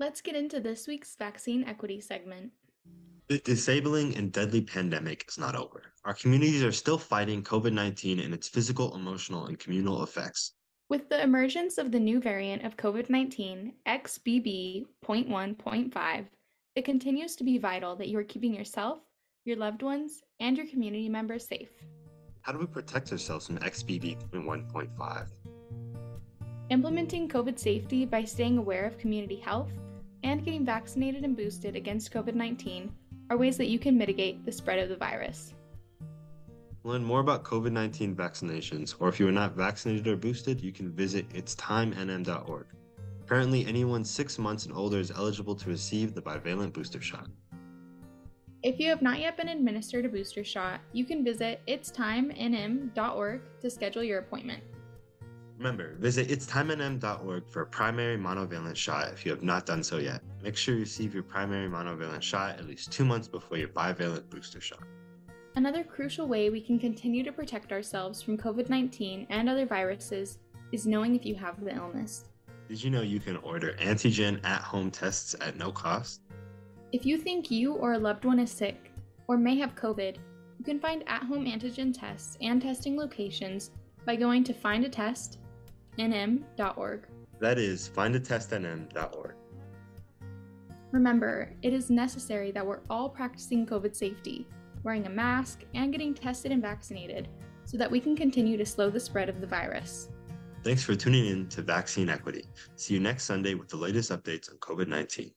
Let's get into this week's vaccine equity segment. The disabling and deadly pandemic is not over. Our communities are still fighting COVID 19 and its physical, emotional, and communal effects. With the emergence of the new variant of COVID 19, XBB.1.5, it continues to be vital that you are keeping yourself, your loved ones, and your community members safe. How do we protect ourselves from XBB.1.5? Implementing COVID safety by staying aware of community health and getting vaccinated and boosted against COVID 19 are ways that you can mitigate the spread of the virus. Learn more about COVID 19 vaccinations, or if you are not vaccinated or boosted, you can visit itstimnm.org. Currently, anyone six months and older is eligible to receive the bivalent booster shot. If you have not yet been administered a booster shot, you can visit itstimnm.org to schedule your appointment. Remember, visit itstimnm.org for a primary monovalent shot if you have not done so yet. Make sure you receive your primary monovalent shot at least two months before your bivalent booster shot. Another crucial way we can continue to protect ourselves from COVID 19 and other viruses is knowing if you have the illness. Did you know you can order antigen at home tests at no cost? If you think you or a loved one is sick or may have COVID, you can find at home antigen tests and testing locations by going to findatestnm.org. That is findatestnm.org. Remember, it is necessary that we're all practicing COVID safety wearing a mask, and getting tested and vaccinated so that we can continue to slow the spread of the virus. Thanks for tuning in to Vaccine Equity. See you next Sunday with the latest updates on COVID 19.